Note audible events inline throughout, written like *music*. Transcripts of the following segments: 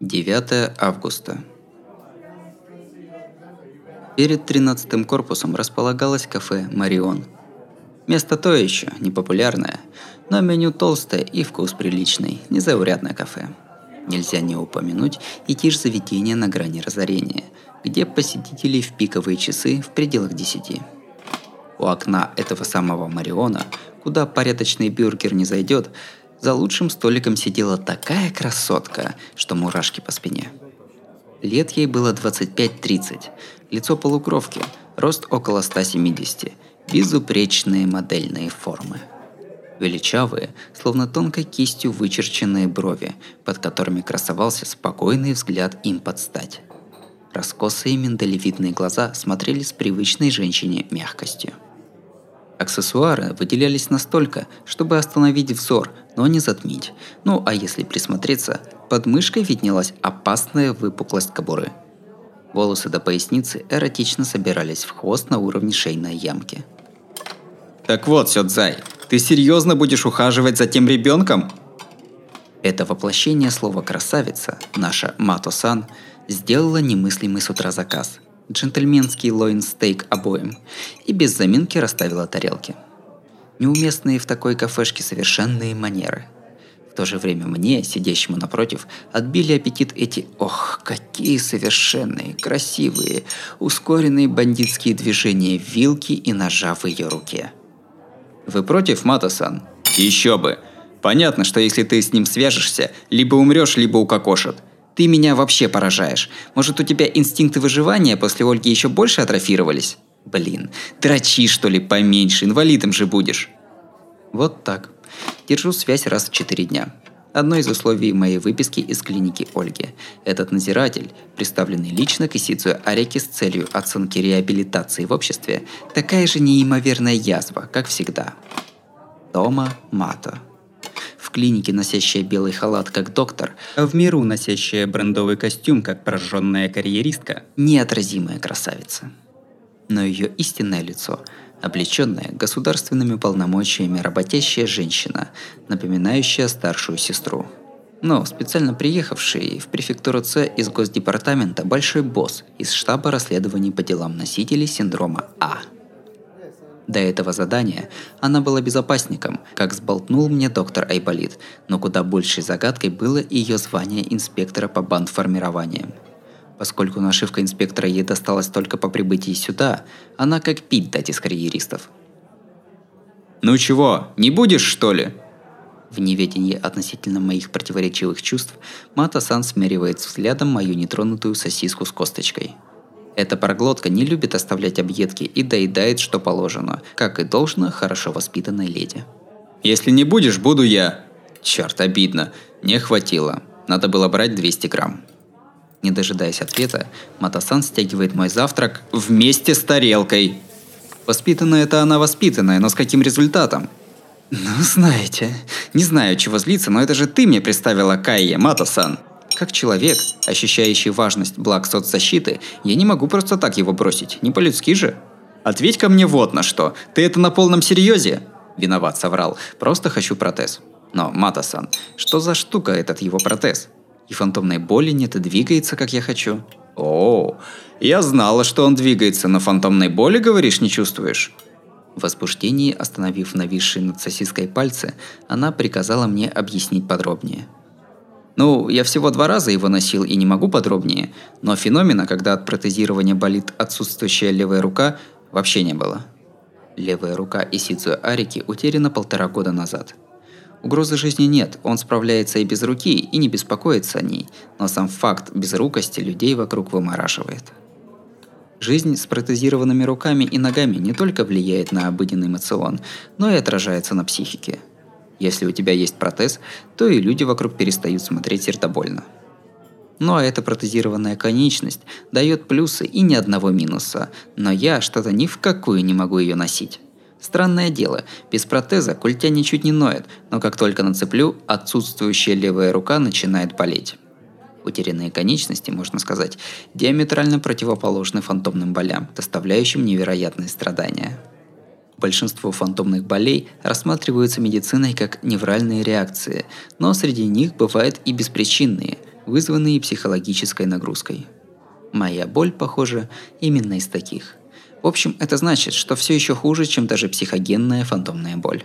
9 августа. Перед 13 корпусом располагалось кафе «Марион». Место то еще, непопулярное, но меню толстое и вкус приличный, незаурядное кафе. Нельзя не упомянуть и тишь заведения на грани разорения, где посетителей в пиковые часы в пределах 10. У окна этого самого Мариона, куда порядочный бюргер не зайдет, за лучшим столиком сидела такая красотка, что мурашки по спине. Лет ей было 25-30, лицо полукровки, рост около 170, безупречные модельные формы. Величавые, словно тонкой кистью вычерченные брови, под которыми красовался спокойный взгляд им под стать. Раскосые миндалевидные глаза смотрели с привычной женщине мягкостью. Аксессуары выделялись настолько, чтобы остановить взор, но не затмить. Ну а если присмотреться, под мышкой виднелась опасная выпуклость кобуры. Волосы до поясницы эротично собирались в хвост на уровне шейной ямки. Так вот, Сёдзай, ты серьезно будешь ухаживать за тем ребенком? Это воплощение слова «красавица», наша Мато-сан, сделала немыслимый с утра заказ – джентльменский лоин-стейк обоим и без заминки расставила тарелки. Неуместные в такой кафешке совершенные манеры. В то же время мне, сидящему напротив, отбили аппетит эти, ох, какие совершенные, красивые, ускоренные бандитские движения вилки и ножа в ее руке. Вы против, Матасан? Еще бы! Понятно, что если ты с ним свяжешься, либо умрешь, либо укокошат – ты меня вообще поражаешь. Может, у тебя инстинкты выживания после Ольги еще больше атрофировались? Блин, дрочи что ли поменьше, инвалидом же будешь. Вот так. Держу связь раз в четыре дня. Одно из условий моей выписки из клиники Ольги. Этот надзиратель, представленный лично к Исидзу Ареки с целью оценки реабилитации в обществе, такая же неимоверная язва, как всегда. Тома Мато в клинике носящая белый халат как доктор, а в миру носящая брендовый костюм как прожженная карьеристка, неотразимая красавица. Но ее истинное лицо – облеченная государственными полномочиями работящая женщина, напоминающая старшую сестру. Но специально приехавший в префектуру Ц из Госдепартамента большой босс из штаба расследований по делам носителей синдрома А – до этого задания она была безопасником, как сболтнул мне доктор Айболит, но куда большей загадкой было ее звание инспектора по бандформированиям. Поскольку нашивка инспектора ей досталась только по прибытии сюда, она как пить дать из карьеристов. «Ну чего, не будешь, что ли?» В неведении относительно моих противоречивых чувств, Мата-сан смеривает взглядом мою нетронутую сосиску с косточкой – эта проглотка не любит оставлять объедки и доедает, что положено, как и должно хорошо воспитанной леди. «Если не будешь, буду я». Черт, обидно. Не хватило. Надо было брать 200 грамм. Не дожидаясь ответа, Матасан стягивает мой завтрак вместе с тарелкой. Воспитанная это она воспитанная, но с каким результатом? Ну, знаете, не знаю, чего злиться, но это же ты мне представила Кайе, Матасан. Как человек, ощущающий важность благ соцзащиты, я не могу просто так его бросить, не по-людски же. Ответь ко мне вот на что. Ты это на полном серьезе? Виноват, соврал. Просто хочу протез. Но, Матасан, что за штука этот его протез? И фантомной боли нет и двигается, как я хочу. О, я знала, что он двигается, но фантомной боли, говоришь, не чувствуешь? В возбуждении, остановив нависшие над сосиской пальцы, она приказала мне объяснить подробнее – ну, я всего два раза его носил и не могу подробнее, но феномена, когда от протезирования болит отсутствующая левая рука, вообще не было. Левая рука Исидзу Арики утеряна полтора года назад. Угрозы жизни нет, он справляется и без руки, и не беспокоится о ней, но сам факт безрукости людей вокруг вымораживает. Жизнь с протезированными руками и ногами не только влияет на обыденный эмоцион, но и отражается на психике – если у тебя есть протез, то и люди вокруг перестают смотреть сердобольно. Ну а эта протезированная конечность дает плюсы и ни одного минуса, но я что-то ни в какую не могу ее носить. Странное дело, без протеза культя ничуть не ноет, но как только нацеплю, отсутствующая левая рука начинает болеть. Утерянные конечности, можно сказать, диаметрально противоположны фантомным болям, доставляющим невероятные страдания. Большинство фантомных болей рассматриваются медициной как невральные реакции, но среди них бывают и беспричинные, вызванные психологической нагрузкой. Моя боль, похоже, именно из таких. В общем, это значит, что все еще хуже, чем даже психогенная фантомная боль.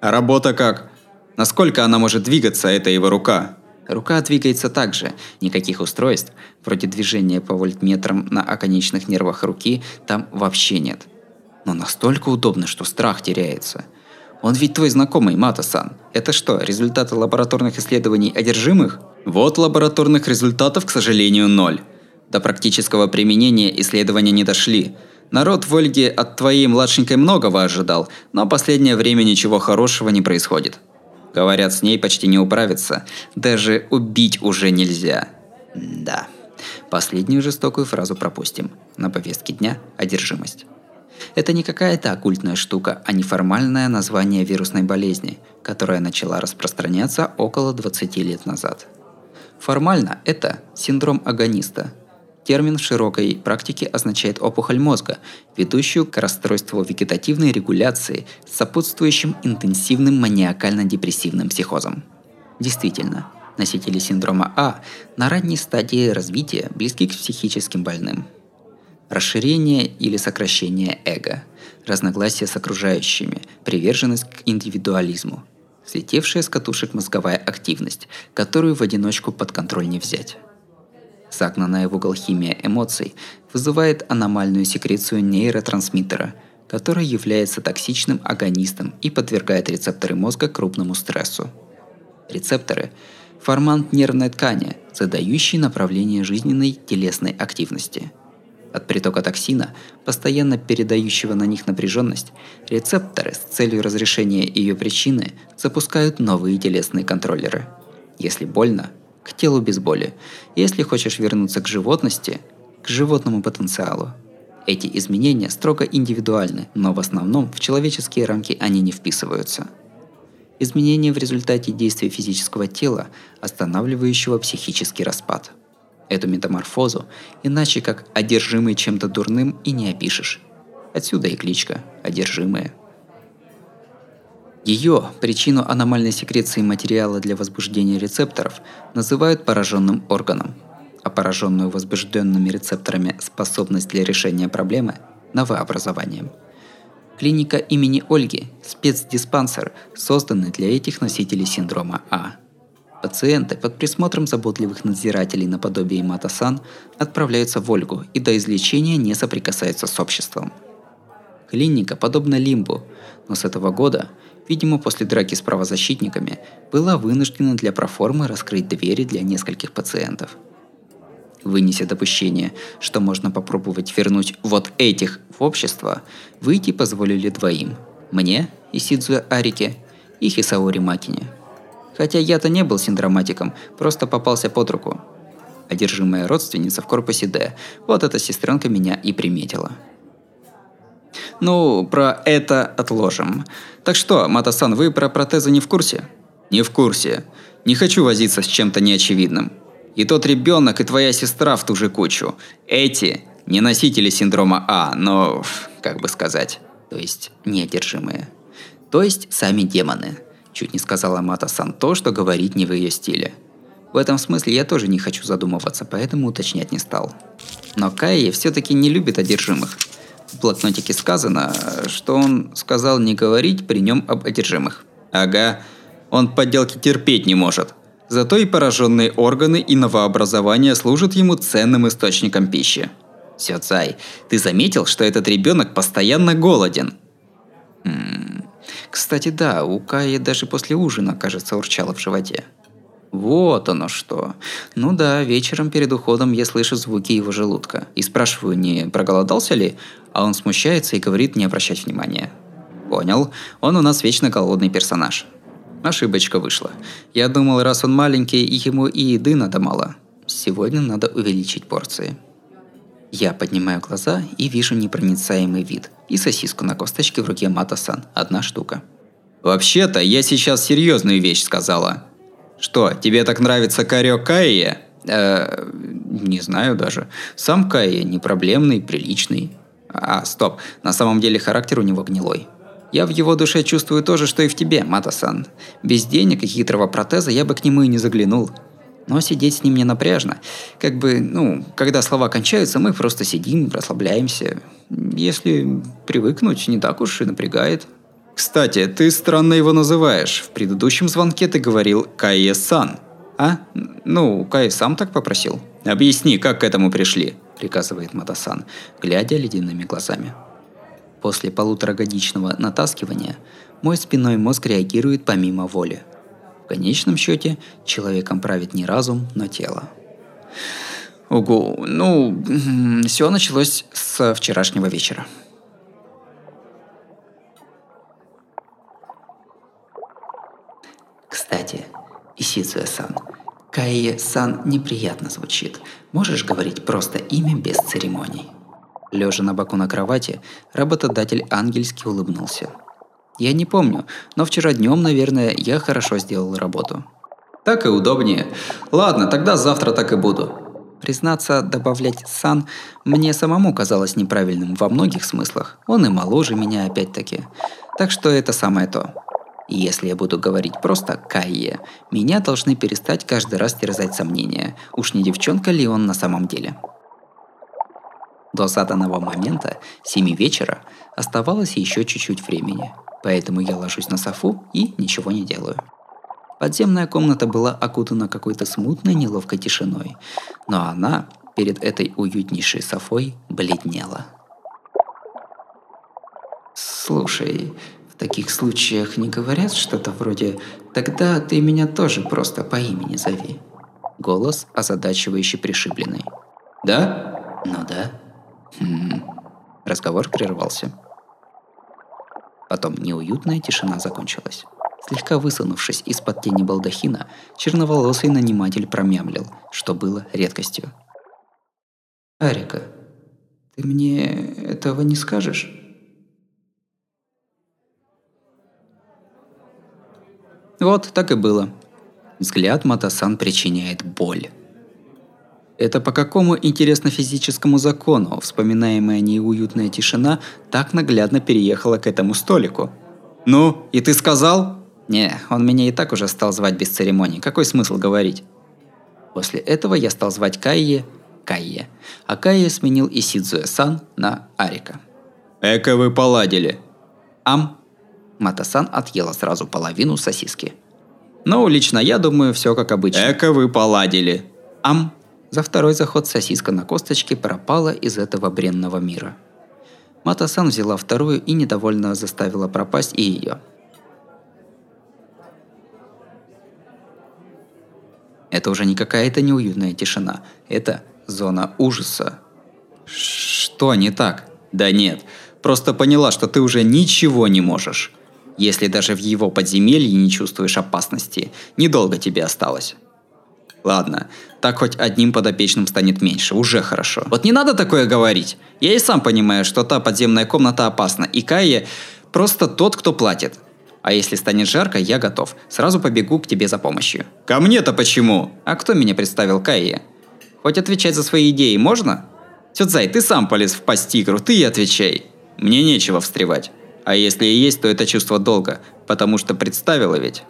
А работа как? Насколько она может двигаться, это его рука? Рука двигается так же. Никаких устройств, вроде движения по вольтметрам на оконечных нервах руки, там вообще нет. Но настолько удобно, что страх теряется. Он ведь твой знакомый, Мата-сан. Это что, результаты лабораторных исследований одержимых? Вот лабораторных результатов, к сожалению, ноль. До практического применения исследования не дошли. Народ в Ольге от твоей младшенькой многого ожидал, но последнее время ничего хорошего не происходит. Говорят, с ней почти не управиться. Даже убить уже нельзя. Да. Последнюю жестокую фразу пропустим. На повестке дня – одержимость. Это не какая-то оккультная штука, а неформальное название вирусной болезни, которая начала распространяться около 20 лет назад. Формально это синдром агониста. Термин в широкой практике означает опухоль мозга, ведущую к расстройству вегетативной регуляции с сопутствующим интенсивным маниакально-депрессивным психозом. Действительно, носители синдрома А на ранней стадии развития близки к психическим больным – Расширение или сокращение эго, разногласия с окружающими, приверженность к индивидуализму, слетевшая с катушек мозговая активность, которую в одиночку под контроль не взять. Загнанная в угол химия эмоций вызывает аномальную секрецию нейротрансмиттера, который является токсичным агонистом и подвергает рецепторы мозга крупному стрессу. Рецепторы – формант нервной ткани, задающий направление жизненной телесной активности – от притока токсина, постоянно передающего на них напряженность, рецепторы с целью разрешения ее причины запускают новые телесные контроллеры. Если больно, к телу без боли. Если хочешь вернуться к животности, к животному потенциалу. Эти изменения строго индивидуальны, но в основном в человеческие рамки они не вписываются. Изменения в результате действия физического тела, останавливающего психический распад – эту метаморфозу, иначе как одержимый чем-то дурным и не опишешь. Отсюда и кличка «одержимые». Ее, причину аномальной секреции материала для возбуждения рецепторов, называют пораженным органом, а пораженную возбужденными рецепторами способность для решения проблемы – новообразованием. Клиника имени Ольги – спецдиспансер, созданный для этих носителей синдрома А – Пациенты под присмотром заботливых надзирателей наподобие Матасан отправляются в Ольгу и до излечения не соприкасаются с обществом. Клиника подобна Лимбу, но с этого года, видимо после драки с правозащитниками, была вынуждена для проформы раскрыть двери для нескольких пациентов. Вынеся допущение, что можно попробовать вернуть вот этих в общество, выйти позволили двоим – мне и Сидзуэ Арике и Хисаори Макине – Хотя я-то не был синдроматиком, просто попался под руку. Одержимая родственница в корпусе Д. Вот эта сестренка меня и приметила. Ну, про это отложим. Так что, Матасан, вы про протезы не в курсе? Не в курсе. Не хочу возиться с чем-то неочевидным. И тот ребенок, и твоя сестра в ту же кучу. Эти не носители синдрома А, но, как бы сказать, то есть неодержимые. То есть сами демоны – Чуть не сказала Мата-сан то, что говорить не в ее стиле. В этом смысле я тоже не хочу задумываться, поэтому уточнять не стал. Но Кайи все-таки не любит одержимых. В блокнотике сказано, что он сказал не говорить при нем об одержимых. Ага, он подделки терпеть не может. Зато и пораженные органы и новообразования служат ему ценным источником пищи. Сёцай, ты заметил, что этот ребенок постоянно голоден? Кстати, да, у Каи даже после ужина, кажется, урчало в животе. Вот оно что. Ну да, вечером перед уходом я слышу звуки его желудка. И спрашиваю, не проголодался ли, а он смущается и говорит не обращать внимания. Понял, он у нас вечно голодный персонаж. Ошибочка вышла. Я думал, раз он маленький, ему и еды надо мало. Сегодня надо увеличить порции. Я поднимаю глаза и вижу непроницаемый вид и сосиску на косточке в руке Матасан. Одна штука. Вообще-то, я сейчас серьезную вещь сказала. Что, тебе так нравится Карио Кайя? Э, не знаю даже. Сам Кайя не проблемный, приличный. А, стоп, на самом деле характер у него гнилой. Я в его душе чувствую то же, что и в тебе, Матасан. Без денег и хитрого протеза я бы к нему и не заглянул. Но сидеть с ним не напряжно. Как бы, ну, когда слова кончаются, мы просто сидим, расслабляемся. Если привыкнуть, не так уж и напрягает. Кстати, ты странно его называешь. В предыдущем звонке ты говорил Кайе-сан. А? Ну, Кай сам так попросил. Объясни, как к этому пришли, приказывает Матасан, глядя ледяными глазами. После полуторагодичного натаскивания мой спиной мозг реагирует помимо воли. Конечном счете, человеком правит не разум, но тело. Угу, ну, все началось с вчерашнего вечера. Кстати, Исидзуэ-сан, Кайе-сан неприятно звучит. Можешь говорить просто имя без церемоний? Лежа на боку на кровати, работодатель ангельски улыбнулся. Я не помню, но вчера днем, наверное, я хорошо сделал работу. Так и удобнее. Ладно, тогда завтра так и буду. Признаться, добавлять «сан» мне самому казалось неправильным во многих смыслах. Он и моложе меня опять-таки. Так что это самое то. И если я буду говорить просто «Кайе», меня должны перестать каждый раз терзать сомнения, уж не девчонка ли он на самом деле. До заданного момента, 7 вечера, оставалось еще чуть-чуть времени, поэтому я ложусь на софу и ничего не делаю. Подземная комната была окутана какой-то смутной неловкой тишиной, но она перед этой уютнейшей софой бледнела. «Слушай, в таких случаях не говорят что-то вроде «тогда ты меня тоже просто по имени зови». Голос озадачивающе пришибленный. «Да?» «Ну да», Хм. Разговор прервался. Потом неуютная тишина закончилась. Слегка высунувшись из-под тени балдахина, черноволосый наниматель промямлил, что было редкостью. «Арика, ты мне этого не скажешь?» Вот так и было. Взгляд Матасан причиняет боль. Это по какому, интересно, физическому закону вспоминаемая неуютная тишина так наглядно переехала к этому столику? «Ну, и ты сказал?» «Не, он меня и так уже стал звать без церемоний. Какой смысл говорить?» После этого я стал звать Кайе Кайе, а Кайе сменил Исидзуэ-сан на Арика. «Эко вы поладили!» «Ам!» Матасан отъела сразу половину сосиски. «Ну, лично я думаю, все как обычно». «Эко вы поладили!» «Ам!» За второй заход сосиска на косточке пропала из этого бренного мира. Матасан взяла вторую и недовольно заставила пропасть и ее. Это уже не какая-то неуютная тишина, это зона ужаса. Что не так? Да нет, просто поняла, что ты уже ничего не можешь. Если даже в его подземелье не чувствуешь опасности, недолго тебе осталось. Ладно, так хоть одним подопечным станет меньше, уже хорошо. Вот не надо такое говорить. Я и сам понимаю, что та подземная комната опасна, и Кайе просто тот, кто платит. А если станет жарко, я готов. Сразу побегу к тебе за помощью. Ко мне-то почему? А кто меня представил Кайе? Хоть отвечать за свои идеи можно? Сюдзай, ты сам полез в пасть тигру, ты и отвечай. Мне нечего встревать. А если и есть, то это чувство долга, потому что представила ведь.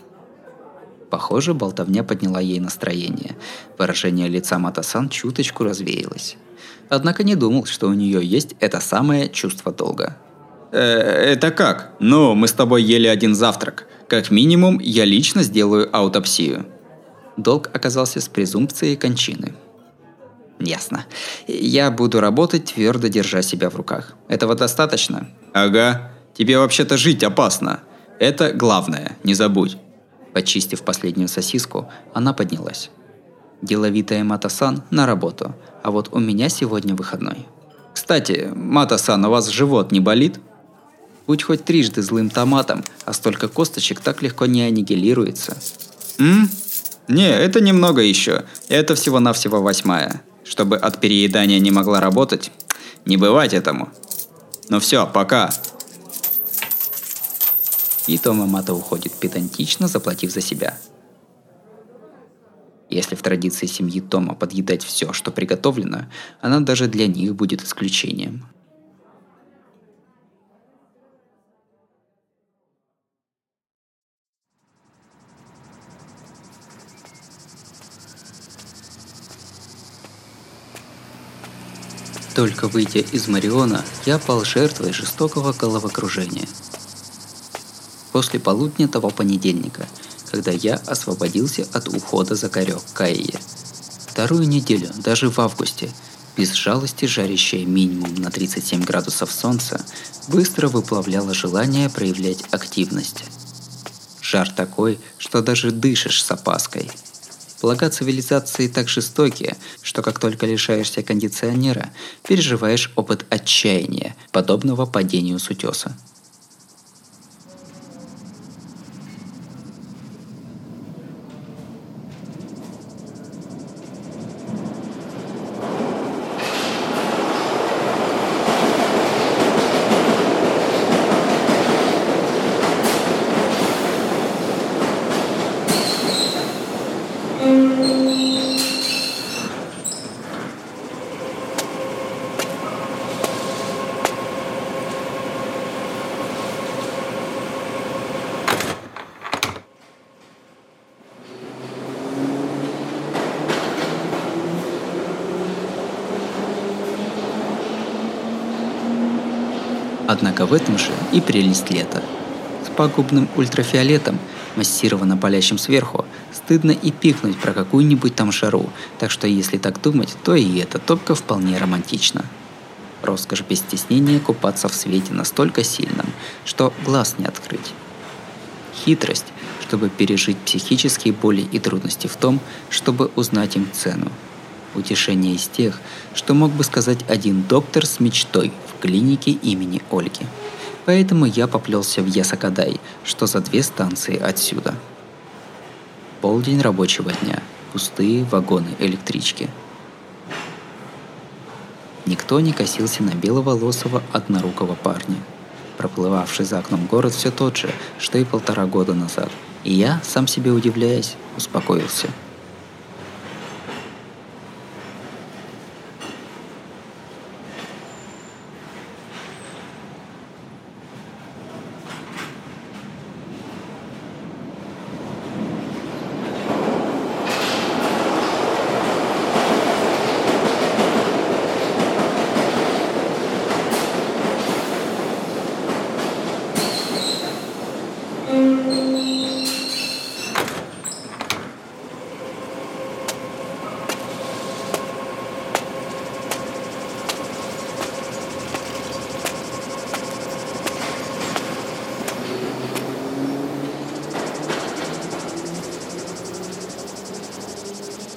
Похоже, болтовня подняла ей настроение. Выражение лица Матасан чуточку развеялось. Однако не думал, что у нее есть это самое чувство долга. Э, это как? Ну, мы с тобой ели один завтрак. Как минимум, я лично сделаю аутопсию. Долг оказался с презумпцией кончины. Ясно. Я буду работать, твердо держа себя в руках. Этого достаточно? Ага. Тебе вообще-то жить опасно. Это главное, не забудь. Почистив последнюю сосиску, она поднялась. Деловитая Матасан на работу, а вот у меня сегодня выходной. Кстати, Матасан, у вас живот не болит? Будь хоть трижды злым томатом, а столько косточек так легко не аннигилируется. М? Не, это немного еще. Это всего-навсего восьмая. Чтобы от переедания не могла работать, не бывать этому. Ну все, пока. И Тома Мата уходит педантично, заплатив за себя. Если в традиции семьи Тома подъедать все, что приготовлено, она даже для них будет исключением. Только выйдя из Мариона, я пал жертвой жестокого головокружения – После полудня того понедельника, когда я освободился от ухода за корек Каи. Вторую неделю, даже в августе, без жалости жарящее минимум на 37 градусов солнца, быстро выплавляло желание проявлять активность. Жар такой, что даже дышишь с опаской – Блага цивилизации так жестокие, что как только лишаешься кондиционера, переживаешь опыт отчаяния, подобного падению с утеса. Однако в этом же и прелесть лета. С пагубным ультрафиолетом, массированно палящим сверху, стыдно и пикнуть про какую-нибудь там шару, так что если так думать, то и эта топка вполне романтична. Роскошь без стеснения купаться в свете настолько сильном, что глаз не открыть. Хитрость, чтобы пережить психические боли и трудности в том, чтобы узнать им цену – утешение из тех, что мог бы сказать один доктор с мечтой в клинике имени Ольги. Поэтому я поплелся в Ясакадай, что за две станции отсюда. Полдень рабочего дня. Пустые вагоны электрички. Никто не косился на беловолосого однорукого парня. Проплывавший за окном город все тот же, что и полтора года назад. И я, сам себе удивляясь, успокоился –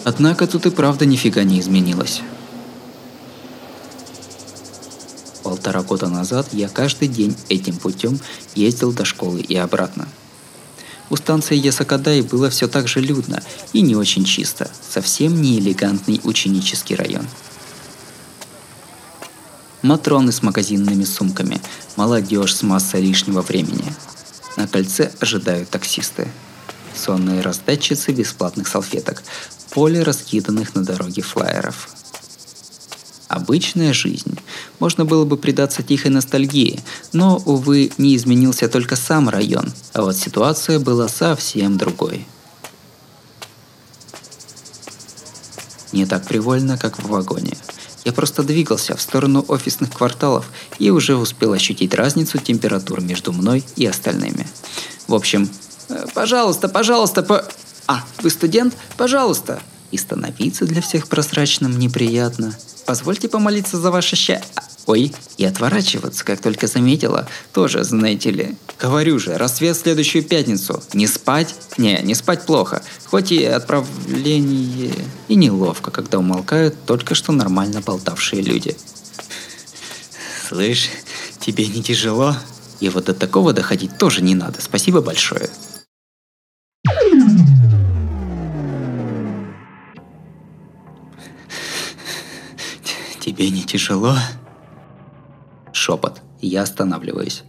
Однако тут и правда нифига не изменилось. Полтора года назад я каждый день этим путем ездил до школы и обратно. У станции Ясакадай было все так же людно и не очень чисто, совсем не элегантный ученический район. Матроны с магазинными сумками, молодежь с массой лишнего времени. На кольце ожидают таксисты. Сонные раздатчицы бесплатных салфеток, поле раскиданных на дороге флайеров. Обычная жизнь. Можно было бы предаться тихой ностальгии, но, увы, не изменился только сам район, а вот ситуация была совсем другой. Не так привольно, как в вагоне. Я просто двигался в сторону офисных кварталов и уже успел ощутить разницу температур между мной и остальными. В общем, «Э, пожалуйста, пожалуйста, по... А, вы студент? Пожалуйста. И становиться для всех прозрачным неприятно. Позвольте помолиться за ваше ща... Ой, и отворачиваться, как только заметила, тоже, знаете ли. Говорю же, рассвет в следующую пятницу. Не спать? Не, не спать плохо. Хоть и отправление... И неловко, когда умолкают только что нормально болтавшие люди. Слышь, тебе не тяжело? И вот до такого доходить тоже не надо. Спасибо большое. «Тебе не тяжело?» Шепот. Я останавливаюсь.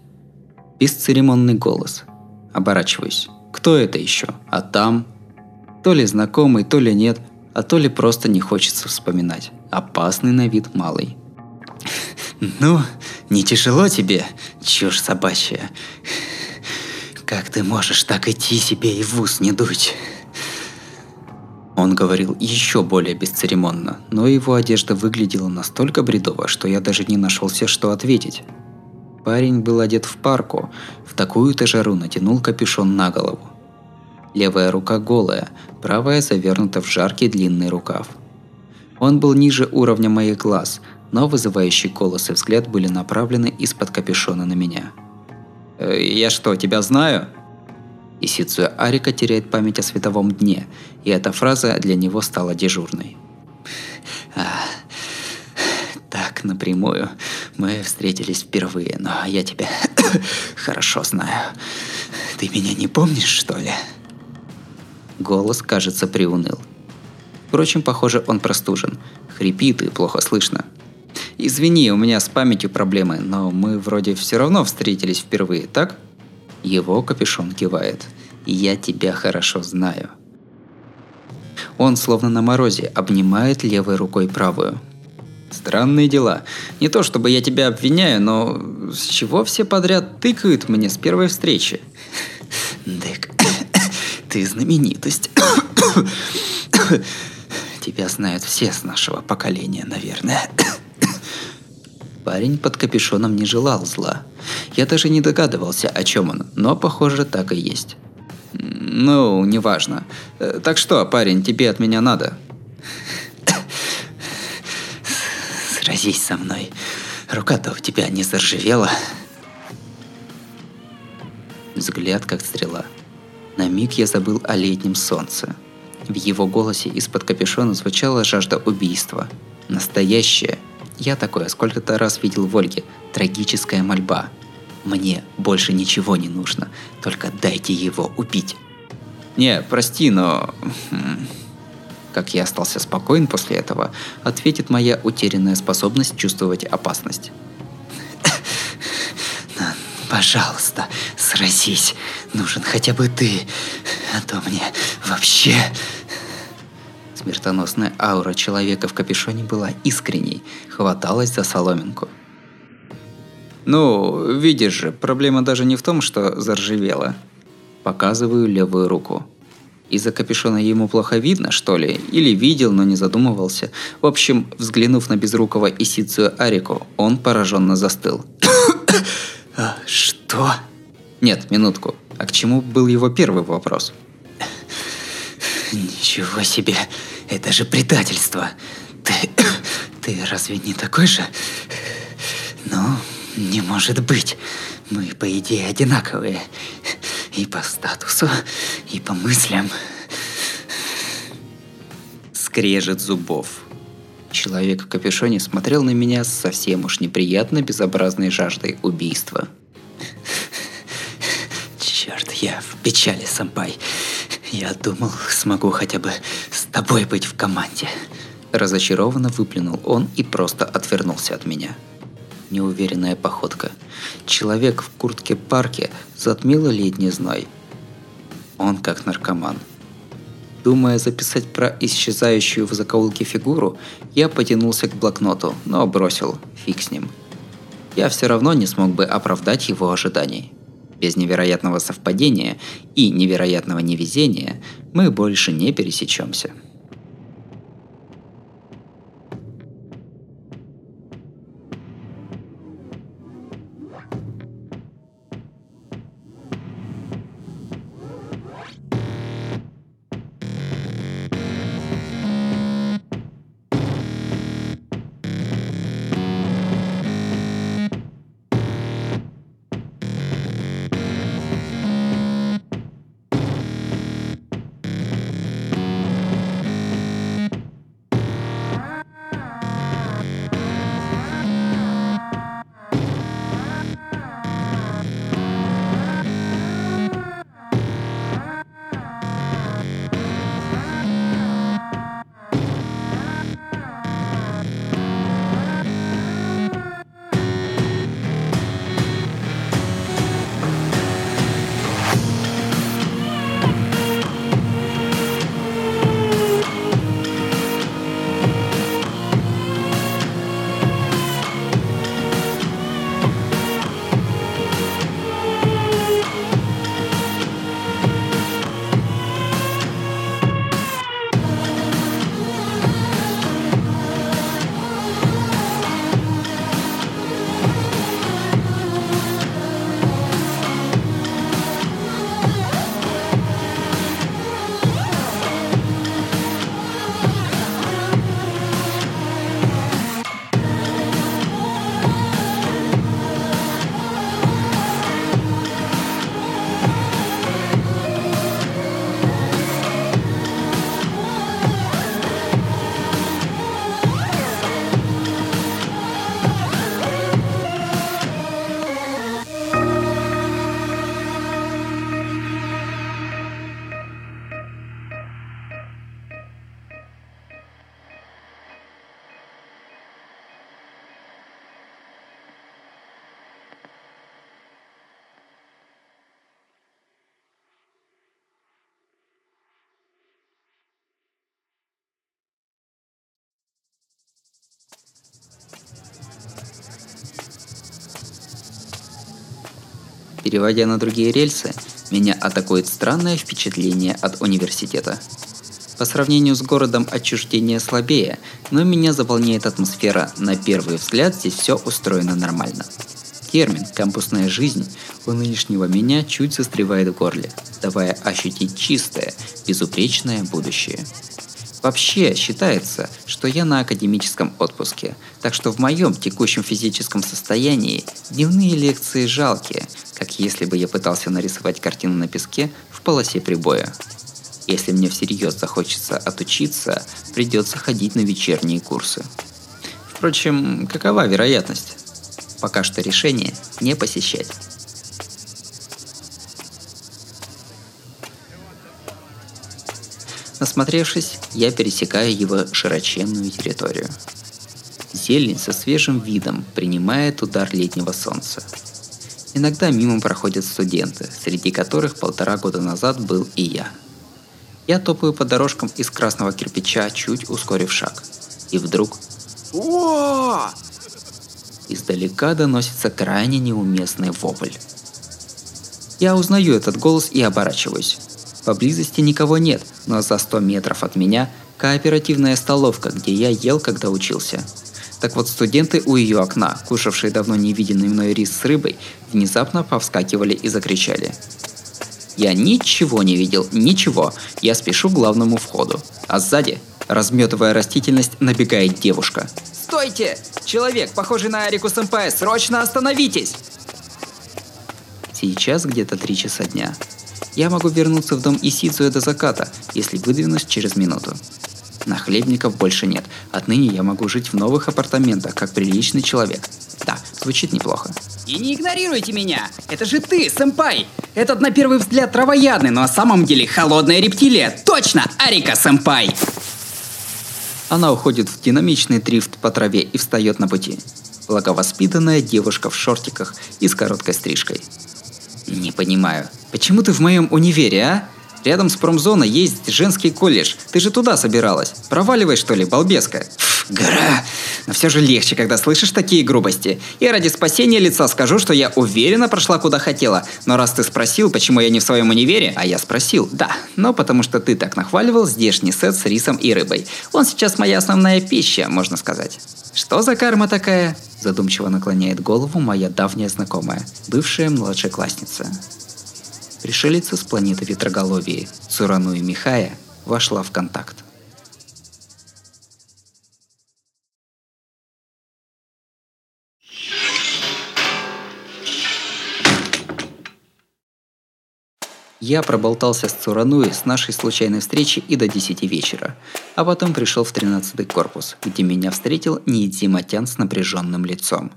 Бесцеремонный голос. Оборачиваюсь. Кто это еще? А там? То ли знакомый, то ли нет, а то ли просто не хочется вспоминать. Опасный на вид малый. «Ну, не тяжело тебе, чушь собачья? Как ты можешь так идти себе и в ус не дуть?» Он говорил еще более бесцеремонно, но его одежда выглядела настолько бредово, что я даже не нашелся, что ответить. Парень был одет в парку, в такую-то жару натянул капюшон на голову. Левая рука голая, правая завернута в жаркий длинный рукав. Он был ниже уровня моих глаз, но вызывающий колос и взгляд были направлены из-под капюшона на меня. «Э, «Я что, тебя знаю?» И Арика теряет память о световом дне, и эта фраза для него стала дежурной. А, так, напрямую. Мы встретились впервые, но я тебя *coughs* хорошо знаю. Ты меня не помнишь, что ли? Голос, кажется, приуныл. Впрочем, похоже, он простужен. Хрипит и плохо слышно. Извини, у меня с памятью проблемы, но мы вроде все равно встретились впервые, так? Его капюшон кивает. «Я тебя хорошо знаю». Он, словно на морозе, обнимает левой рукой правую. Странные дела. Не то чтобы я тебя обвиняю, но с чего все подряд тыкают мне с первой встречи? Дек, *coughs* ты знаменитость. *coughs* Тебя знают все с нашего поколения, наверное. Парень под капюшоном не желал зла. Я даже не догадывался, о чем он, но, похоже, так и есть. Ну, неважно. Э, так что, парень, тебе от меня надо? Сразись со мной. Рука-то у тебя не заржавела. Взгляд как стрела. На миг я забыл о летнем солнце. В его голосе из-под капюшона звучала жажда убийства. Настоящая, я такое сколько-то раз видел в Ольге. Трагическая мольба. Мне больше ничего не нужно, только дайте его убить. Не, прости, но... Хм, как я остался спокоен после этого, ответит моя утерянная способность чувствовать опасность. *laughs* Пожалуйста, сразись. Нужен хотя бы ты. А то мне вообще Смертоносная аура человека в капюшоне была искренней, хваталась за соломинку. «Ну, видишь же, проблема даже не в том, что заржавела». Показываю левую руку. Из-за капюшона ему плохо видно, что ли? Или видел, но не задумывался. В общем, взглянув на безрукого Исицию Арику, он пораженно застыл. *coughs* «А, «Что?» Нет, минутку. А к чему был его первый вопрос? «Ничего себе! Это же предательство. Ты... *coughs* ты разве не такой же? Ну, не может быть. Мы, по идее, одинаковые. И по статусу, и по мыслям. Скрежет зубов. Человек в капюшоне смотрел на меня с совсем уж неприятно безобразной жаждой убийства. Черт, я в печали, сампай. Я думал, смогу хотя бы с тобой быть в команде. Разочарованно выплюнул он и просто отвернулся от меня. Неуверенная походка. Человек в куртке парке затмила летний зной. Он как наркоман. Думая записать про исчезающую в закоулке фигуру, я потянулся к блокноту, но бросил, фиг с ним. Я все равно не смог бы оправдать его ожиданий. Без невероятного совпадения и невероятного невезения мы больше не пересечемся. Переводя на другие рельсы, меня атакует странное впечатление от университета. По сравнению с городом отчуждение слабее, но меня заполняет атмосфера. На первый взгляд здесь все устроено нормально. Термин «кампусная жизнь» у нынешнего меня чуть застревает в горле, давая ощутить чистое, безупречное будущее. Вообще считается, что я на академическом отпуске, так что в моем текущем физическом состоянии дневные лекции жалкие, как если бы я пытался нарисовать картину на песке в полосе прибоя. Если мне всерьез захочется отучиться, придется ходить на вечерние курсы. Впрочем, какова вероятность? Пока что решение не посещать. Насмотревшись, я пересекаю его широченную территорию. Зелень со свежим видом принимает удар летнего солнца. Иногда мимо проходят студенты, среди которых полтора года назад был и я – я топаю по дорожкам из красного кирпича, чуть ускорив шаг. И вдруг... О! Издалека доносится крайне неуместный вопль. Я узнаю этот голос и оборачиваюсь. Поблизости никого нет, но за 100 метров от меня кооперативная столовка, где я ел, когда учился. Так вот, студенты у ее окна, кушавшие давно не виденный мной рис с рыбой, внезапно повскакивали и закричали – я ничего не видел, ничего. Я спешу к главному входу. А сзади, разметывая растительность, набегает девушка. «Стойте! Человек, похожий на Арику Сэмпай, срочно остановитесь!» Сейчас где-то три часа дня. Я могу вернуться в дом Исицуя до заката, если выдвинусь через минуту. Нахлебников больше нет. Отныне я могу жить в новых апартаментах, как приличный человек. Да, звучит неплохо. И не игнорируйте меня! Это же ты, сэмпай! Этот на первый взгляд травоядный, но на самом деле холодная рептилия! Точно, Арика сэмпай! Она уходит в динамичный дрифт по траве и встает на пути. Благовоспитанная девушка в шортиках и с короткой стрижкой. Не понимаю, почему ты в моем универе, а? Рядом с промзоной есть женский колледж. Ты же туда собиралась. Проваливай, что ли, балбеска. Пф, гора. Но все же легче, когда слышишь такие грубости. И ради спасения лица скажу, что я уверенно прошла куда хотела. Но раз ты спросил, почему я не в своем универе, а я спросил, да. Но потому что ты так нахваливал здешний сет с рисом и рыбой. Он сейчас моя основная пища, можно сказать. Что за карма такая? Задумчиво наклоняет голову моя давняя знакомая, бывшая младшеклассница. Пришелица с планеты Ветроголовии Цурану и Михая вошла в контакт. Я проболтался с Цурануи с нашей случайной встречи и до 10 вечера, а потом пришел в 13-й корпус, где меня встретил Нидзиматян с напряженным лицом.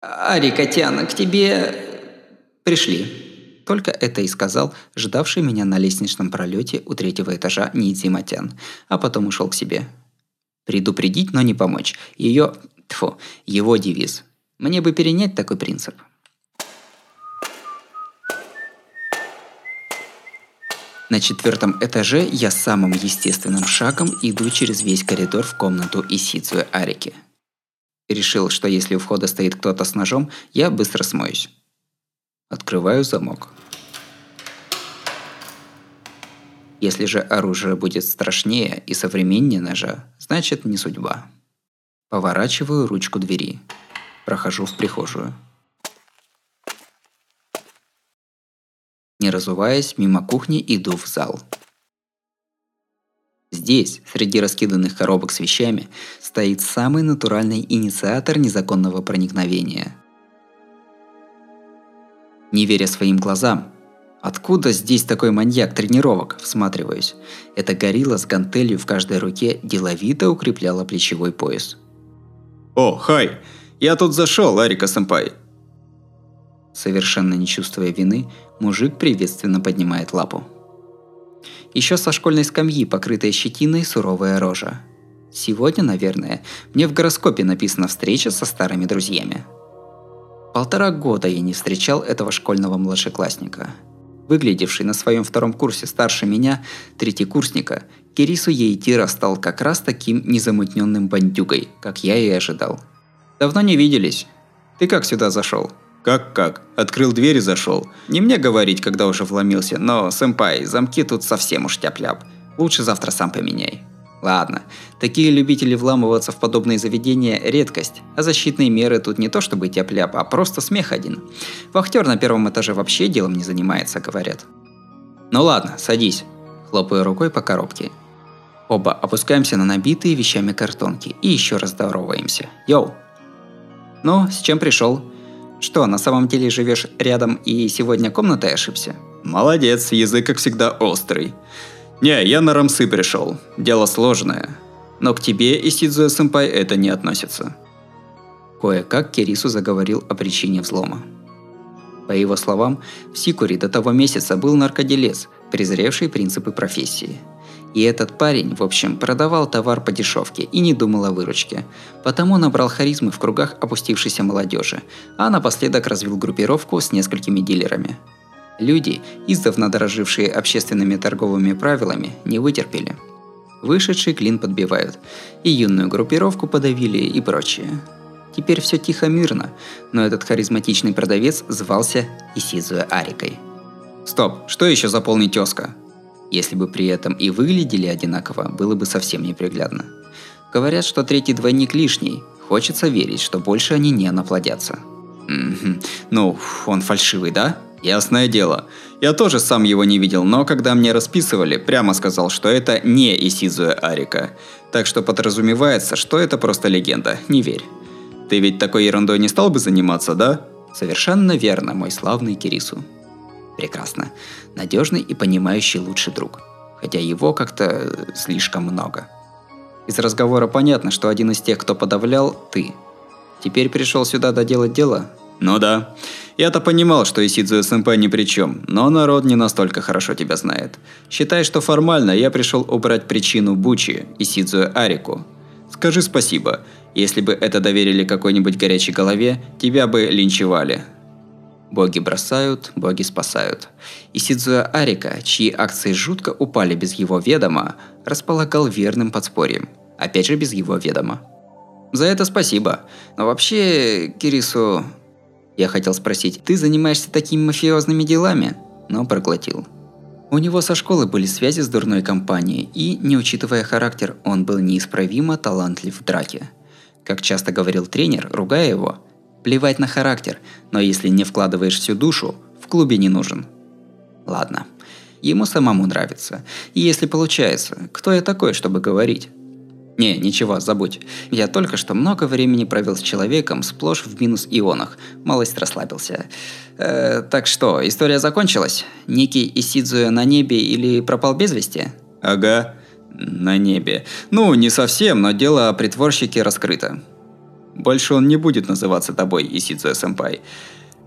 «Арикатян, к тебе...» «Пришли», только это и сказал ждавший меня на лестничном пролете у третьего этажа Нидзиматян, а потом ушел к себе. Предупредить, но не помочь. Ее... Тьфу, его девиз. Мне бы перенять такой принцип. На четвертом этаже я самым естественным шагом иду через весь коридор в комнату Исицуэ Арики. Решил, что если у входа стоит кто-то с ножом, я быстро смоюсь. Открываю замок. Если же оружие будет страшнее и современнее ножа, значит не судьба. Поворачиваю ручку двери. Прохожу в прихожую. Не разуваясь, мимо кухни иду в зал. Здесь, среди раскиданных коробок с вещами, стоит самый натуральный инициатор незаконного проникновения. Не веря своим глазам, Откуда здесь такой маньяк тренировок, всматриваюсь. Эта горилла с гантелью в каждой руке деловито укрепляла плечевой пояс. «О, хай! Я тут зашел, Арика-сэмпай!» Совершенно не чувствуя вины, мужик приветственно поднимает лапу. Еще со школьной скамьи, покрытая щетиной, суровая рожа. Сегодня, наверное, мне в гороскопе написана встреча со старыми друзьями. Полтора года я не встречал этого школьного младшеклассника – Выглядевший на своем втором курсе старше меня, третьекурсника, Кирису Ейтира стал как раз таким незамутненным бандюгой, как я и ожидал. «Давно не виделись. Ты как сюда зашел?» Как-как? Открыл дверь и зашел. Не мне говорить, когда уже вломился, но, сэмпай, замки тут совсем уж тяп-ляп. Лучше завтра сам поменяй. Ладно, такие любители вламываться в подобные заведения – редкость, а защитные меры тут не то чтобы тяп-ляп, а просто смех один. Вахтер на первом этаже вообще делом не занимается, говорят. Ну ладно, садись. Хлопаю рукой по коробке. Оба опускаемся на набитые вещами картонки и еще раз здороваемся. Йоу! Ну, с чем пришел? Что, на самом деле живешь рядом и сегодня комнатой ошибся? Молодец, язык как всегда острый. Не, я на рамсы пришел. Дело сложное. Но к тебе, Исидзуя Сэмпай, это не относится. Кое-как Кирису заговорил о причине взлома. По его словам, в Сикуре до того месяца был наркоделец, презревший принципы профессии. И этот парень, в общем, продавал товар по дешевке и не думал о выручке. Потому набрал харизмы в кругах опустившейся молодежи, а напоследок развил группировку с несколькими дилерами – Люди, издавна дорожившие общественными торговыми правилами, не вытерпели. Вышедший клин подбивают, и юную группировку подавили и прочее. Теперь все тихо-мирно, но этот харизматичный продавец звался Исизуя Арикой. Стоп, что еще за полный тезка? Если бы при этом и выглядели одинаково, было бы совсем неприглядно. Говорят, что третий двойник лишний. Хочется верить, что больше они не наплодятся. М-м-м. Ну, он фальшивый, да? Ясное дело. Я тоже сам его не видел, но когда мне расписывали, прямо сказал, что это не Исизуя Арика. Так что подразумевается, что это просто легенда, не верь. Ты ведь такой ерундой не стал бы заниматься, да? Совершенно верно, мой славный Кирису. Прекрасно. Надежный и понимающий лучший друг. Хотя его как-то слишком много. Из разговора понятно, что один из тех, кто подавлял, ты. Теперь пришел сюда доделать дело? Ну да. Я-то понимал, что Исидзу СМП ни при чем, но народ не настолько хорошо тебя знает. Считай, что формально я пришел убрать причину Бучи, Исидзу Арику. Скажи спасибо. Если бы это доверили какой-нибудь горячей голове, тебя бы линчевали. Боги бросают, боги спасают. Исидзуя Арика, чьи акции жутко упали без его ведома, располагал верным подспорьем. Опять же без его ведома. За это спасибо. Но вообще, Кирису, я хотел спросить, ты занимаешься такими мафиозными делами? Но проглотил. У него со школы были связи с дурной компанией, и, не учитывая характер, он был неисправимо талантлив в драке. Как часто говорил тренер, ругая его, плевать на характер, но если не вкладываешь всю душу, в клубе не нужен. Ладно, ему самому нравится. И если получается, кто я такой, чтобы говорить? Не, ничего, забудь. Я только что много времени провел с человеком сплошь в минус ионах. Малость расслабился. Э, так что, история закончилась? Некий Исидзуя на небе или пропал без вести? Ага, на небе. Ну, не совсем, но дело о притворщике раскрыто. Больше он не будет называться тобой, Исидзуя Сэмпай.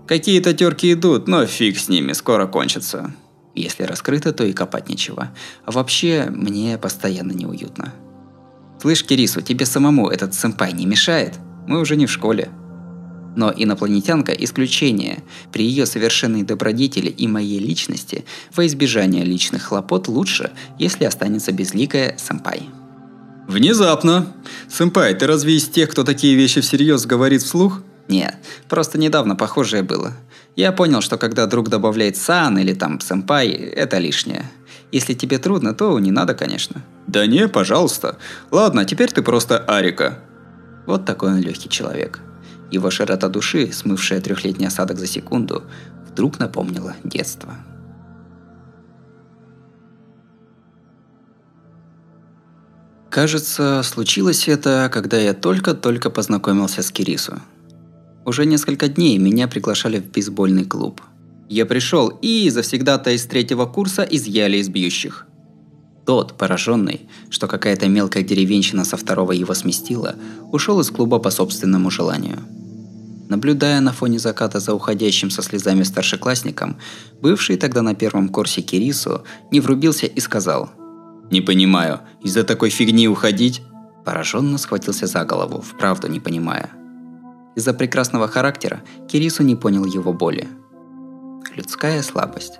Какие-то терки идут, но фиг с ними, скоро кончатся. Если раскрыто, то и копать нечего. А вообще, мне постоянно неуютно. «Слышь, Кирису, тебе самому этот сэмпай не мешает? Мы уже не в школе». Но инопланетянка – исключение. При ее совершенной добродетели и моей личности во избежание личных хлопот лучше, если останется безликая сэмпай. Внезапно. Сэмпай, ты разве из тех, кто такие вещи всерьез говорит вслух? Нет, просто недавно похожее было. Я понял, что когда друг добавляет сан или там сэмпай, это лишнее. Если тебе трудно, то не надо, конечно. Да не, пожалуйста. Ладно, теперь ты просто Арика. Вот такой он легкий человек. Его широта души, смывшая трехлетний осадок за секунду, вдруг напомнила детство. Кажется, случилось это, когда я только-только познакомился с Кирису. Уже несколько дней меня приглашали в бейсбольный клуб – я пришел, и завсегда-то из третьего курса изъяли из бьющих. Тот, пораженный, что какая-то мелкая деревенщина со второго его сместила, ушел из клуба по собственному желанию. Наблюдая на фоне заката за уходящим со слезами старшеклассником, бывший тогда на первом курсе Кирису не врубился и сказал «Не понимаю, из-за такой фигни уходить?» Пораженно схватился за голову, вправду не понимая. Из-за прекрасного характера Кирису не понял его боли – людская слабость.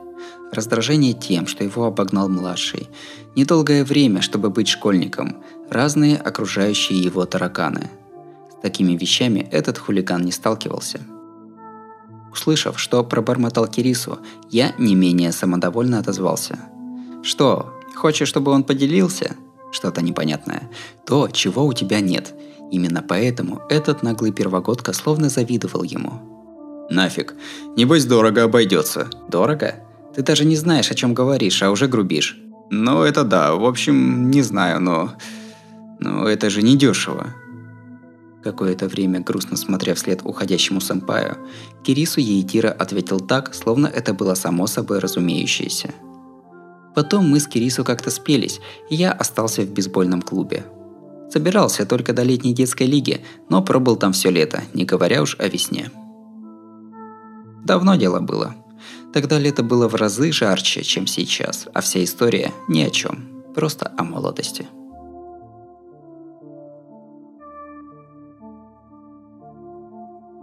Раздражение тем, что его обогнал младший. Недолгое время, чтобы быть школьником. Разные окружающие его тараканы. С такими вещами этот хулиган не сталкивался. Услышав, что пробормотал Кирису, я не менее самодовольно отозвался. «Что, хочешь, чтобы он поделился?» Что-то непонятное. То, чего у тебя нет. Именно поэтому этот наглый первогодка словно завидовал ему. «Нафиг. Небось дорого обойдется». «Дорого? Ты даже не знаешь, о чем говоришь, а уже грубишь». «Ну, это да. В общем, не знаю, но... Но это же не дешево. Какое-то время, грустно смотря вслед уходящему сэмпаю, Кирису Еитира ответил так, словно это было само собой разумеющееся. Потом мы с Кирису как-то спелись, и я остался в бейсбольном клубе. Собирался только до летней детской лиги, но пробыл там все лето, не говоря уж о весне. Давно дело было. Тогда лето было в разы жарче, чем сейчас, а вся история ни о чем, просто о молодости.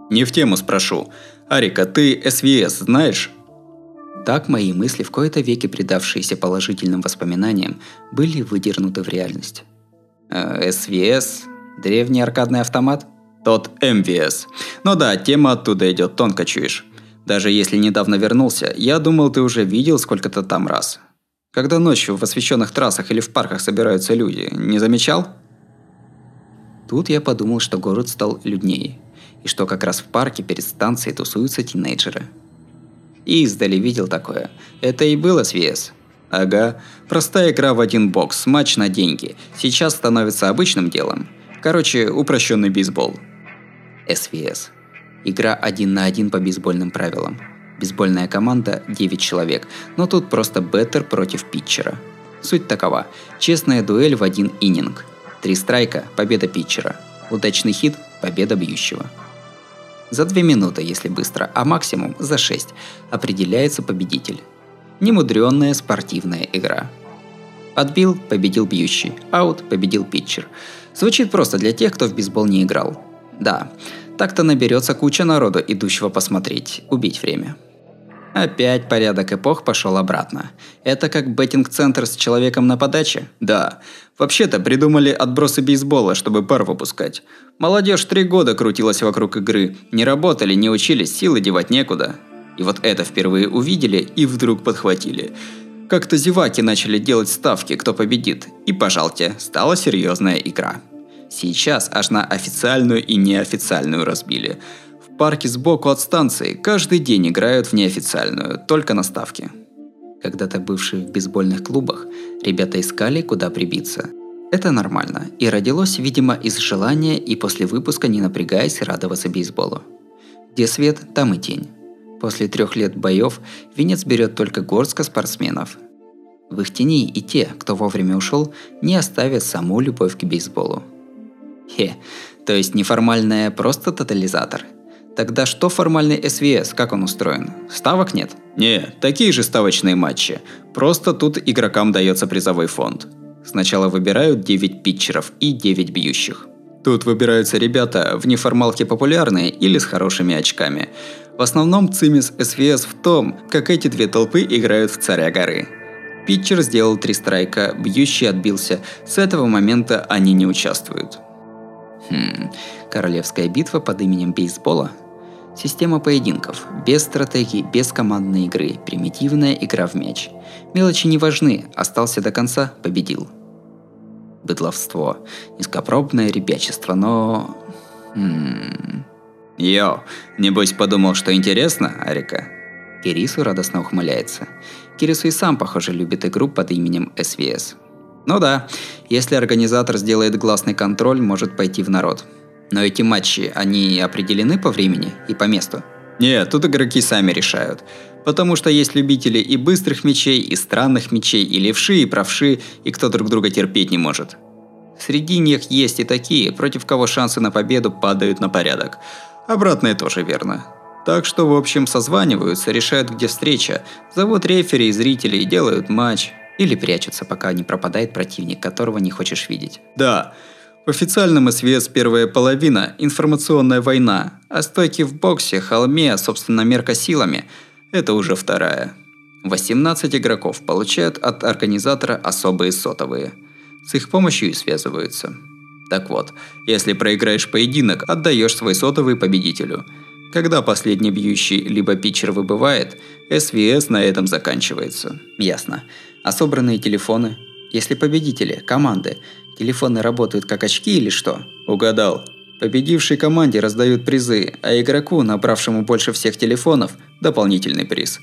Не в тему спрошу. Арика, ты СВС знаешь? Так мои мысли, в кои-то веки предавшиеся положительным воспоминаниям, были выдернуты в реальность. Э, СВС? Древний аркадный автомат? Тот МВС. Ну да, тема оттуда идет, тонко чуешь. Даже если недавно вернулся, я думал, ты уже видел сколько-то там раз. Когда ночью в освещенных трассах или в парках собираются люди, не замечал? Тут я подумал, что город стал люднее и что как раз в парке перед станцией тусуются тинейджеры. И издали видел такое. Это и было СВС. Ага, простая игра в один бокс, матч на деньги. Сейчас становится обычным делом. Короче, упрощенный бейсбол. СВС. Игра один на один по бейсбольным правилам. Бейсбольная команда 9 человек, но тут просто беттер против питчера. Суть такова. Честная дуэль в один ининг. Три страйка – победа питчера. Удачный хит – победа бьющего. За 2 минуты, если быстро, а максимум за 6, определяется победитель. Немудренная спортивная игра. Отбил – победил бьющий, аут – победил питчер. Звучит просто для тех, кто в бейсбол не играл. Да, так-то наберется куча народу, идущего посмотреть, убить время. Опять порядок эпох пошел обратно. Это как беттинг-центр с человеком на подаче? Да. Вообще-то придумали отбросы бейсбола, чтобы пар выпускать. Молодежь три года крутилась вокруг игры. Не работали, не учились, силы девать некуда. И вот это впервые увидели и вдруг подхватили. Как-то зеваки начали делать ставки, кто победит. И, пожалуйте, стала серьезная игра. Сейчас аж на официальную и неофициальную разбили – парке сбоку от станции каждый день играют в неофициальную, только на ставке. Когда-то бывшие в бейсбольных клубах, ребята искали, куда прибиться. Это нормально, и родилось, видимо, из желания и после выпуска не напрягаясь радоваться бейсболу. Где свет, там и тень. После трех лет боев венец берет только горстка спортсменов. В их тени и те, кто вовремя ушел, не оставят саму любовь к бейсболу. Хе, то есть неформальная просто тотализатор – Тогда что формальный СВС, как он устроен? Ставок нет? Не, такие же ставочные матчи. Просто тут игрокам дается призовой фонд. Сначала выбирают 9 питчеров и 9 бьющих. Тут выбираются ребята в неформалке популярные или с хорошими очками. В основном цимис СВС в том, как эти две толпы играют в царя горы. Питчер сделал три страйка, бьющий отбился. С этого момента они не участвуют. Хм, королевская битва под именем бейсбола? Система поединков. Без стратегии, без командной игры. Примитивная игра в мяч. Мелочи не важны. Остался до конца – победил. Быдловство. Низкопробное ребячество, но... М-м. Йо, небось подумал, что интересно, Арика? Кирису радостно ухмыляется. Кирису и сам, похоже, любит игру под именем СВС. Ну да, если организатор сделает гласный контроль, может пойти в народ. Но эти матчи, они определены по времени и по месту? Нет, тут игроки сами решают. Потому что есть любители и быстрых мечей, и странных мечей, и левши, и правши, и кто друг друга терпеть не может. Среди них есть и такие, против кого шансы на победу падают на порядок. Обратное тоже верно. Так что, в общем, созваниваются, решают, где встреча, зовут рефери и зрителей, делают матч. Или прячутся, пока не пропадает противник, которого не хочешь видеть. Да, в официальном СВС первая половина – информационная война, а стойки в боксе, холме, собственно мерка силами – это уже вторая. 18 игроков получают от организатора особые сотовые. С их помощью и связываются. Так вот, если проиграешь поединок, отдаешь свой сотовый победителю. Когда последний бьющий либо питчер выбывает, СВС на этом заканчивается. Ясно. А собранные телефоны? Если победители, команды, телефоны работают как очки или что? Угадал. Победившей команде раздают призы, а игроку, набравшему больше всех телефонов, дополнительный приз.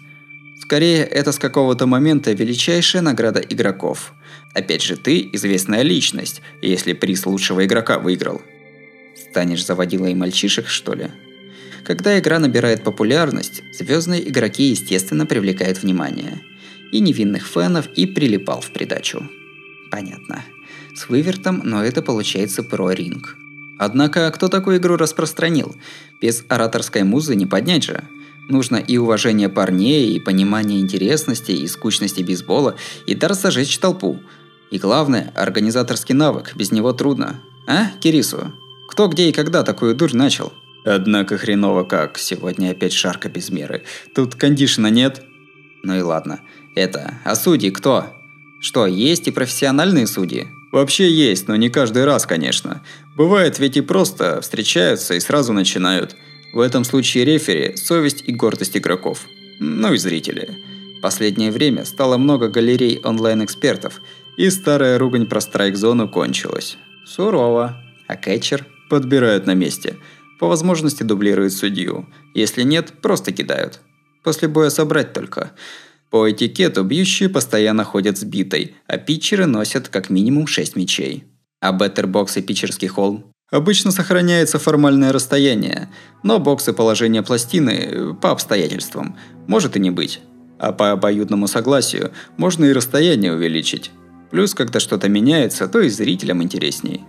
Скорее, это с какого-то момента величайшая награда игроков. Опять же, ты известная личность, если приз лучшего игрока выиграл. Станешь заводилой мальчишек, что ли? Когда игра набирает популярность, звездные игроки, естественно, привлекают внимание. И невинных фенов, и прилипал в придачу. Понятно. С вывертом, но это получается про-ринг. Однако, кто такую игру распространил? Без ораторской музы не поднять же. Нужно и уважение парней, и понимание интересности, и скучности бейсбола, и дар сожечь толпу. И главное, организаторский навык, без него трудно. А, Кирису? Кто, где и когда такую дурь начал? Однако хреново как, сегодня опять шарка без меры. Тут кондишена нет. Ну и ладно. Это, а судьи кто? Что, есть и профессиональные судьи? Вообще есть, но не каждый раз, конечно. Бывает ведь и просто встречаются и сразу начинают. В этом случае рефери – совесть и гордость игроков. Ну и зрители. Последнее время стало много галерей онлайн-экспертов, и старая ругань про страйк-зону кончилась. Сурово. А кетчер? Подбирают на месте – по возможности дублируют судью. Если нет, просто кидают. После боя собрать только. По этикету бьющие постоянно ходят с битой, а питчеры носят как минимум 6 мячей. А беттербокс и питчерский холм? Обычно сохраняется формальное расстояние, но бокс и положение пластины по обстоятельствам может и не быть. А по обоюдному согласию можно и расстояние увеличить. Плюс, когда что-то меняется, то и зрителям интересней.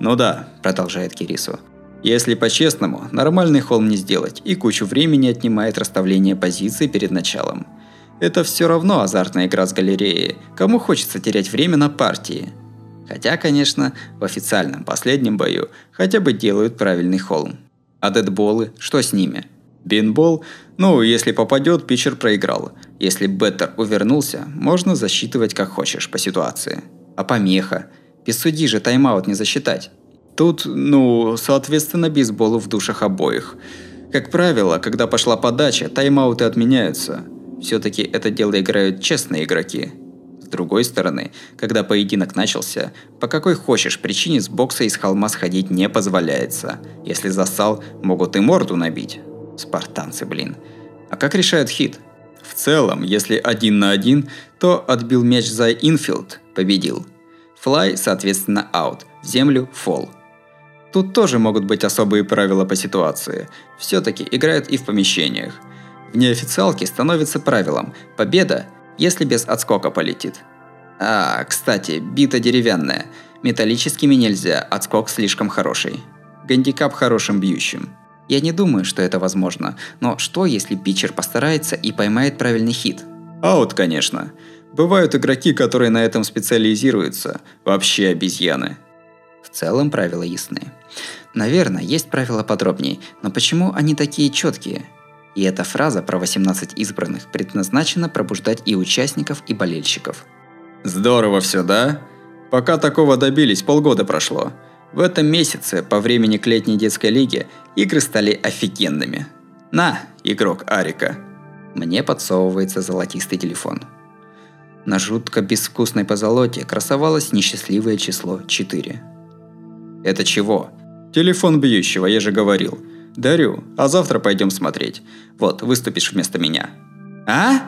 «Ну да», – продолжает Кирису, если по-честному, нормальный холм не сделать, и кучу времени отнимает расставление позиций перед началом. Это все равно азартная игра с галереей, кому хочется терять время на партии. Хотя, конечно, в официальном последнем бою хотя бы делают правильный холм. А дедболы, что с ними? Бинбол, ну, если попадет, питчер проиграл. Если беттер увернулся, можно засчитывать как хочешь по ситуации. А помеха? Без судьи же тайм-аут не засчитать. Тут, ну, соответственно, бейсболу в душах обоих. Как правило, когда пошла подача, тайм-ауты отменяются. Все-таки это дело играют честные игроки. С другой стороны, когда поединок начался, по какой хочешь причине с бокса из холма сходить не позволяется. Если засал, могут и морду набить. Спартанцы, блин. А как решают хит? В целом, если один на один, то отбил мяч за инфилд, победил. Флай, соответственно, аут, в землю – фол. Тут тоже могут быть особые правила по ситуации. Все-таки играют и в помещениях. В неофициалке становится правилом «победа, если без отскока полетит». А, кстати, бита деревянная. Металлическими нельзя, отскок слишком хороший. Гандикап хорошим бьющим. Я не думаю, что это возможно, но что если питчер постарается и поймает правильный хит? Аут, конечно. Бывают игроки, которые на этом специализируются. Вообще обезьяны. В целом правила ясны. Наверное, есть правила подробнее, но почему они такие четкие? И эта фраза про 18 избранных предназначена пробуждать и участников, и болельщиков. Здорово все, да? Пока такого добились, полгода прошло. В этом месяце, по времени к летней детской лиге, игры стали офигенными. На, игрок Арика. Мне подсовывается золотистый телефон. На жутко безвкусной позолоте красовалось несчастливое число 4. Это чего? Телефон бьющего, я же говорил. Дарю, а завтра пойдем смотреть. Вот, выступишь вместо меня. А?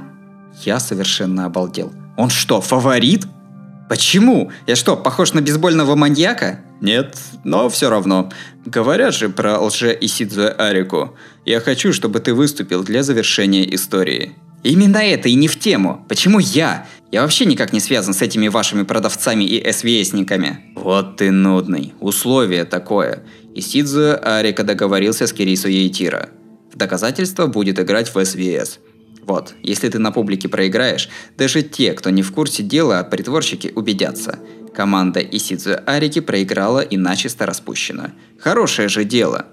Я совершенно обалдел. Он что, фаворит? Почему? Я что, похож на бейсбольного маньяка? Нет, но все равно. Говорят же про лже Исидзуэ Арику. Я хочу, чтобы ты выступил для завершения истории. Именно это и не в тему. Почему я? Я вообще никак не связан с этими вашими продавцами и СВСниками. Вот ты нудный. Условие такое. Исидзу Арика договорился с Кирису Ейтира. В доказательство будет играть в СВС. Вот, если ты на публике проиграешь, даже те, кто не в курсе дела, притворщики убедятся. Команда Исидзу Арики проиграла и начисто распущена. Хорошее же дело.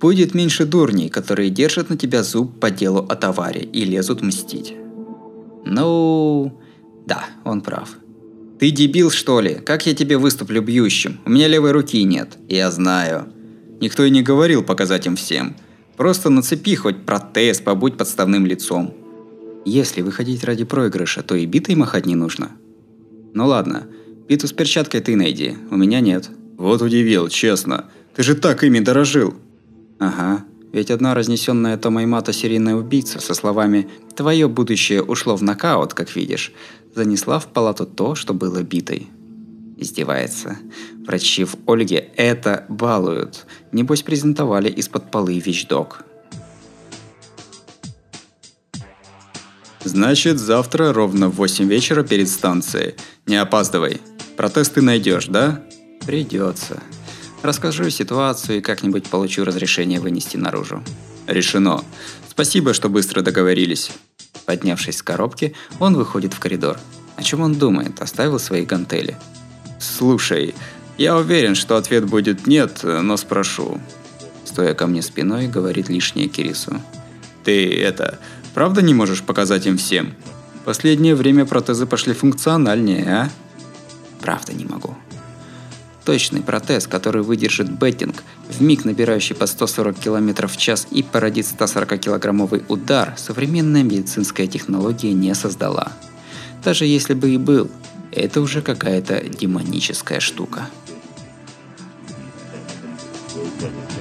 Будет меньше дурней, которые держат на тебя зуб по делу о товаре и лезут мстить. Ну, да, он прав. Ты дебил, что ли? Как я тебе выступлю бьющим? У меня левой руки нет. Я знаю. Никто и не говорил показать им всем. Просто нацепи хоть протез, побудь подставным лицом. Если выходить ради проигрыша, то и битой махать не нужно. Ну ладно, биту с перчаткой ты найди, у меня нет. Вот удивил, честно. Ты же так ими дорожил. Ага, ведь одна разнесенная Томой Мата серийная убийца со словами «Твое будущее ушло в нокаут, как видишь», занесла в палату то, что было битой. Издевается. Врачи в Ольге это балуют. Небось презентовали из-под полы вещдок. Значит, завтра ровно в 8 вечера перед станцией. Не опаздывай. Протесты найдешь, да? Придется. Расскажу ситуацию и как-нибудь получу разрешение вынести наружу. Решено. Спасибо, что быстро договорились. Поднявшись с коробки, он выходит в коридор. О чем он думает? Оставил свои гантели. Слушай, я уверен, что ответ будет нет, но спрошу. Стоя ко мне спиной, говорит лишнее Кирису. Ты это, правда не можешь показать им всем? Последнее время протезы пошли функциональнее, а? Правда не могу. Точный протез, который выдержит беттинг, в миг набирающий по 140 км в час и породит 140-килограммовый удар, современная медицинская технология не создала. Даже если бы и был, это уже какая-то демоническая штука. Thank you.